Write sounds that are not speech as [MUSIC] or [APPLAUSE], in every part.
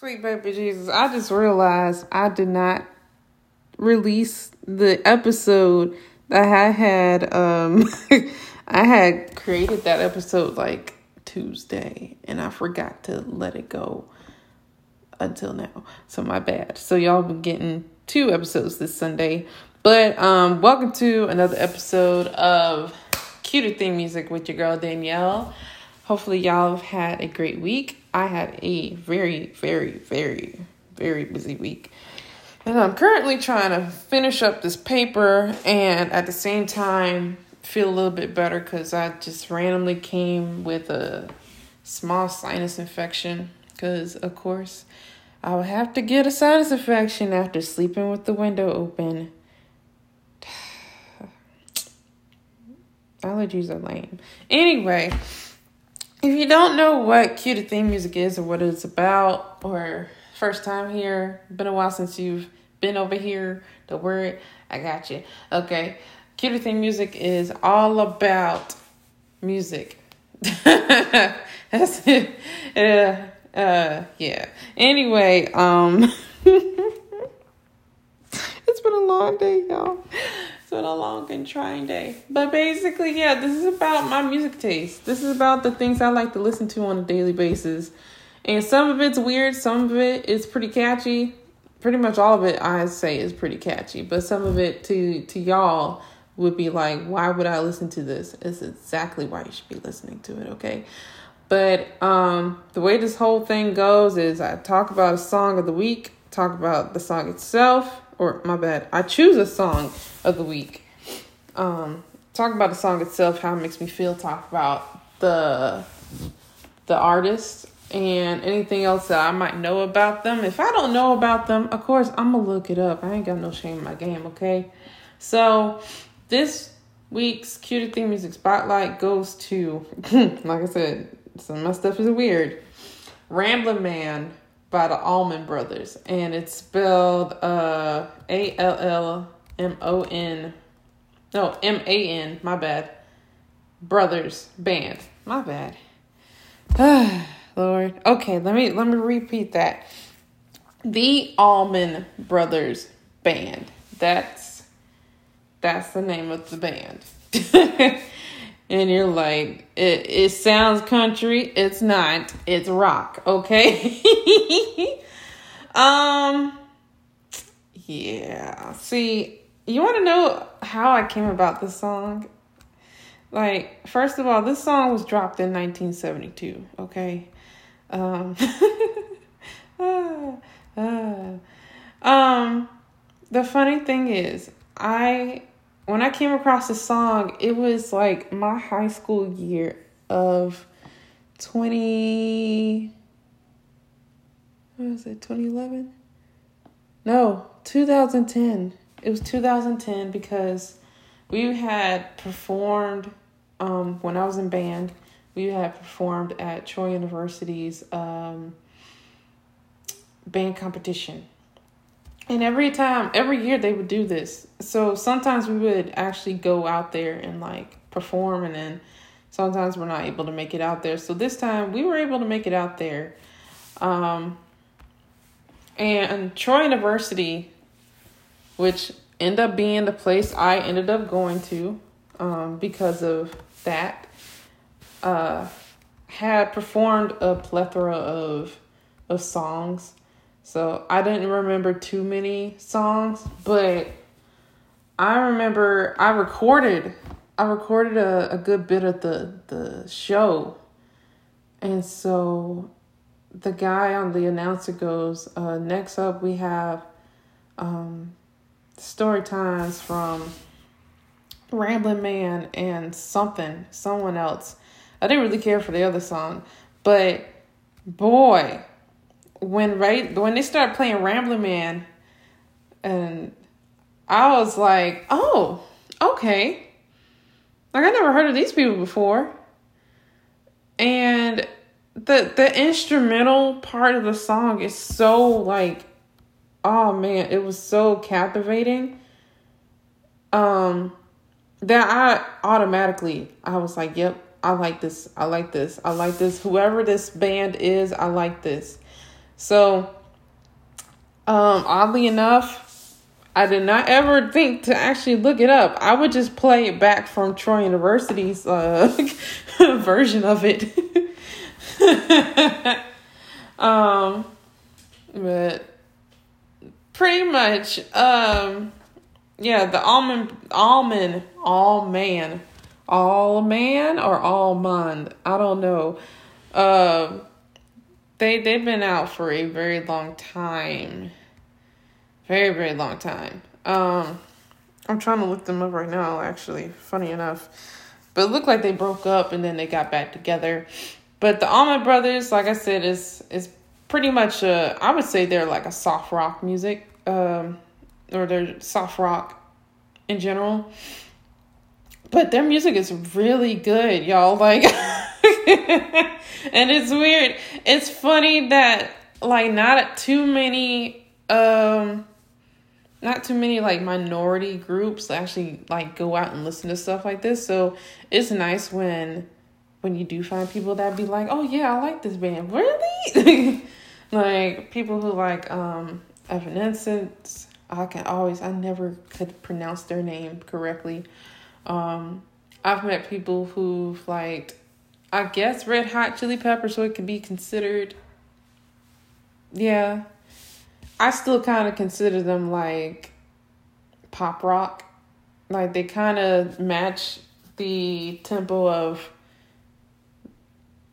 Sweet baby Jesus, I just realized I did not release the episode that I had um [LAUGHS] I had created that episode like Tuesday and I forgot to let it go until now. So my bad. So y'all been getting two episodes this Sunday. But um welcome to another episode of Cuter Theme Music with your girl Danielle. Hopefully y'all have had a great week. I had a very, very, very, very busy week. And I'm currently trying to finish up this paper and at the same time feel a little bit better because I just randomly came with a small sinus infection. Because, of course, I would have to get a sinus infection after sleeping with the window open. [SIGHS] Allergies are lame. Anyway, if you don't know what Cuter Theme Music is or what it's about, or first time here, been a while since you've been over here, the word, I got you. Okay. Cuter Theme Music is all about music. [LAUGHS] That's it. Uh, uh, yeah. Anyway, um, [LAUGHS] it's been a long day, y'all. It's been a long and trying day. But basically, yeah, this is about my music taste. This is about the things I like to listen to on a daily basis. And some of it's weird, some of it is pretty catchy. Pretty much all of it I say is pretty catchy, but some of it to to y'all would be like, why would I listen to this? It's exactly why you should be listening to it, okay? But um the way this whole thing goes is I talk about a song of the week, talk about the song itself, or my bad, I choose a song of the week. Um, talk about the song itself, how it makes me feel. Talk about the the artist and anything else that I might know about them. If I don't know about them, of course I'm gonna look it up. I ain't got no shame in my game, okay? So this week's Cuter Theme Music Spotlight goes to, [LAUGHS] like I said, some of my stuff is weird. Ramblin' Man by the Allman Brothers, and it's spelled uh A L L M O N, no M A N. My bad. Brothers Band. My bad. [SIGHS] Lord. Okay, let me let me repeat that. The Allman Brothers Band. That's that's the name of the band. [LAUGHS] and you're like, it, it sounds country. It's not. It's rock. Okay. [LAUGHS] um. Yeah. See, you want to know how I came about this song? Like, first of all, this song was dropped in 1972. Okay. Um. uh, [LAUGHS] um. The funny thing is, I when I came across the song, it was like my high school year of 20 what was it 2011 no 2010 it was 2010 because we had performed um, when i was in band we had performed at troy university's um, band competition and every time, every year they would do this. So sometimes we would actually go out there and like perform, and then sometimes we're not able to make it out there. So this time we were able to make it out there. Um, and Troy University, which ended up being the place I ended up going to um, because of that, uh, had performed a plethora of of songs so I didn't remember too many songs, but I remember I recorded I recorded a, a good bit of the the show. And so the guy on the announcer goes, uh, next up we have um, story times from Rambling Man and something, someone else. I didn't really care for the other song, but boy, when right when they started playing Ramblin' Man, and I was like, oh, okay. Like I never heard of these people before. And the the instrumental part of the song is so like oh man, it was so captivating. Um that I automatically I was like, yep, I like this. I like this. I like this. Whoever this band is, I like this. So, um, oddly enough, I did not ever think to actually look it up. I would just play it back from Troy University's uh, [LAUGHS] version of it. [LAUGHS] um, but pretty much, um, yeah, the almond, almond, all man, all man or all man. I don't know. Um, they they've been out for a very long time. Very very long time. Um, I'm trying to look them up right now. Actually, funny enough, but it looked like they broke up and then they got back together. But the Allman Brothers, like I said, is is pretty much a, I would say they're like a soft rock music, um, or they're soft rock in general. But their music is really good, y'all. Like, [LAUGHS] and it's weird. It's funny that like not too many, um, not too many like minority groups actually like go out and listen to stuff like this. So it's nice when when you do find people that be like, oh yeah, I like this band. Really? [LAUGHS] like people who like um Evanescence. I can always I never could pronounce their name correctly. Um I've met people who've I guess red hot chili pepper so it could be considered yeah. I still kind of consider them like pop rock. Like they kind of match the tempo of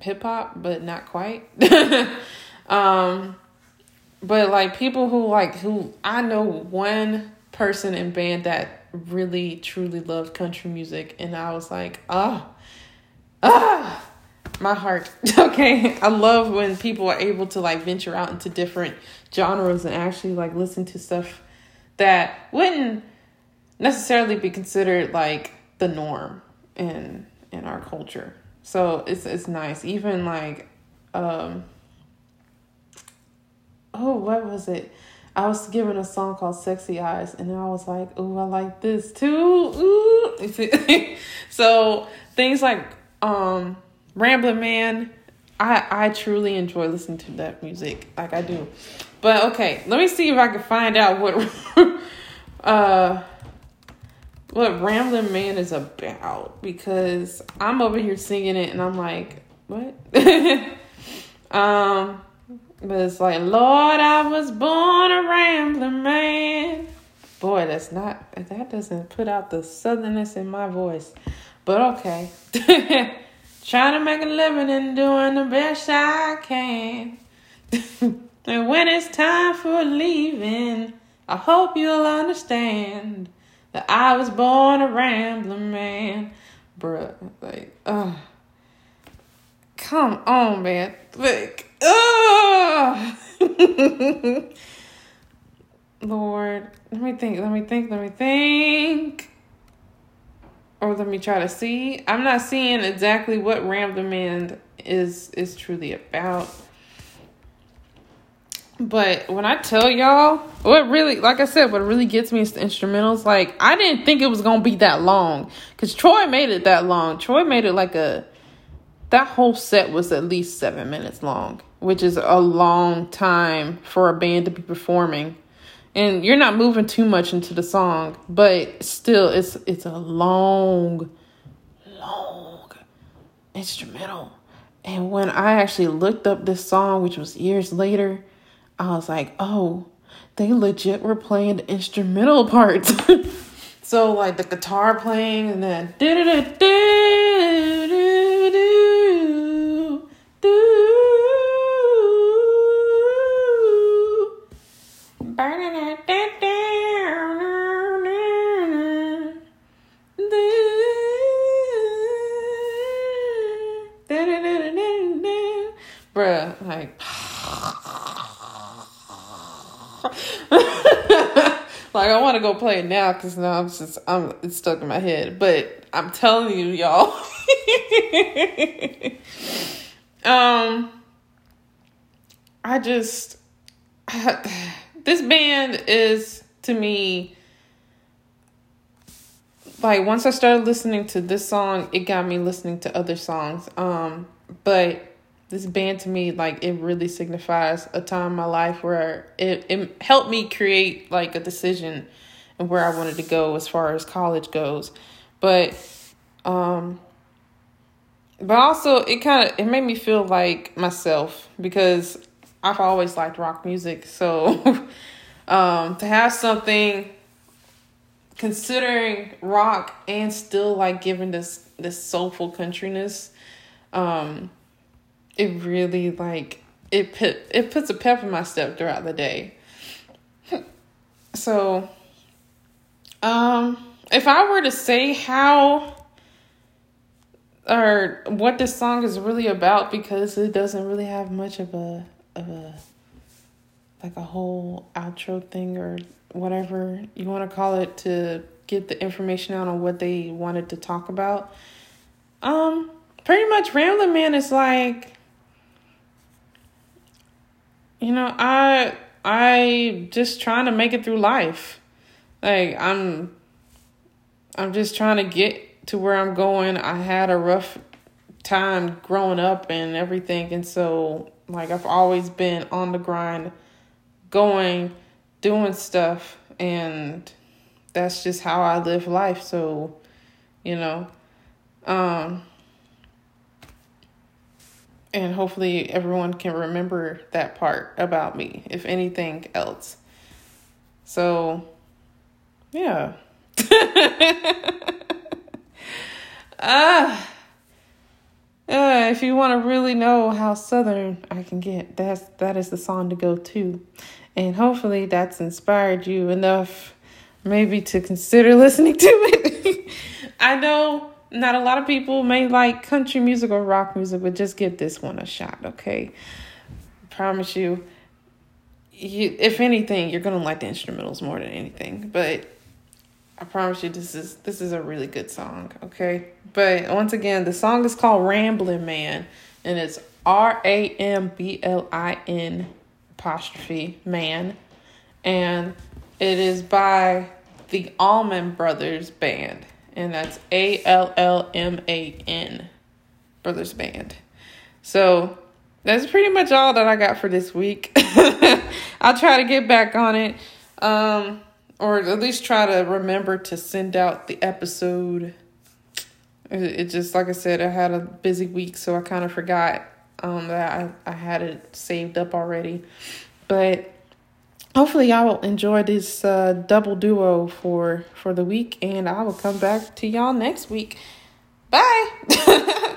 hip hop, but not quite. [LAUGHS] um, but like people who like who I know one person in band that really truly loved country music, and I was like, ah, oh, ah, my heart. [LAUGHS] okay, I love when people are able to like venture out into different genres and actually like listen to stuff that wouldn't necessarily be considered like the norm in in our culture. So it's it's nice. Even like um oh what was it? I was given a song called Sexy Eyes and I was like, oh I like this too. Ooh. [LAUGHS] so things like um Ramblin' Man, I I truly enjoy listening to that music. Like I do. But okay, let me see if I can find out what [LAUGHS] uh what Ramblin' Man is about because I'm over here singing it and I'm like, what? [LAUGHS] um, but it's like, Lord, I was born a rambling man. Boy, that's not that doesn't put out the southernness in my voice. But okay. [LAUGHS] Trying to make a living and doing the best I can. [LAUGHS] and when it's time for leaving, I hope you'll understand that I was born a rambling man. Bruh, like, uh, come on, man. Like, uh, [LAUGHS] Lord, let me think, let me think, let me think. Or let me try to see. I'm not seeing exactly what Rambling Man is is truly about. But when I tell y'all, what really, like I said, what really gets me is the instrumentals. Like, I didn't think it was to be that long. Because Troy made it that long. Troy made it like a, that whole set was at least seven minutes long, which is a long time for a band to be performing. And you're not moving too much into the song, but still, it's it's a long, long instrumental. And when I actually looked up this song, which was years later, I was like, oh, they legit were playing the instrumental [LAUGHS] parts. so like the guitar playing and then do do do do do do bruh like [LAUGHS] like I want to go play it now because now I'm just I'm it's stuck in my head. But I'm telling you, y'all. [LAUGHS] um, I just I, [SIGHS] this band is to me like once I started listening to this song, it got me listening to other songs. Um, but this band to me like it really signifies a time in my life where it, it helped me create like a decision and where I wanted to go as far as college goes. But um but also it kind of it made me feel like myself because I've always liked rock music. [LAUGHS] So um to have something considering rock and still like giving this this soulful countryness um it really like it put it puts a pep in my step throughout the day. [LAUGHS] so um if I were to say how or what this song is really about because it doesn't really have much of a of a like a whole outro thing or whatever you want to call it to get the information out on what they wanted to talk about. Um pretty much Ramblin' Man is like you know, I I just trying to make it through life. Like I'm I'm just trying to get to where I'm going. I had a rough time growing up and everything and so like I've always been on the grind going doing stuff and that's just how I live life. So, you know, um and hopefully everyone can remember that part about me, if anything else. So, yeah. [LAUGHS] ah. Uh, if you want to really know how southern I can get, that's that is the song to go to. And hopefully that's inspired you enough maybe to consider [LAUGHS] listening to it. [LAUGHS] I know not a lot of people may like country music or rock music, but just give this one a shot, okay? promise you, you if anything, you're gonna like the instrumentals more than anything. But I promise you this is this is a really good song, okay? But once again, the song is called Ramblin' Man and it's R A M B L I N apostrophe man and it is by the Allman Brothers Band and that's A L L M A N Brothers Band. So that's pretty much all that I got for this week. [LAUGHS] I'll try to get back on it, um, or at least try to remember to send out the episode. It, it just like I said, I had a busy week, so I kind of forgot um, that I, I had it saved up already. But hopefully y'all will enjoy this uh, double duo for for the week and i will come back to y'all next week bye [LAUGHS]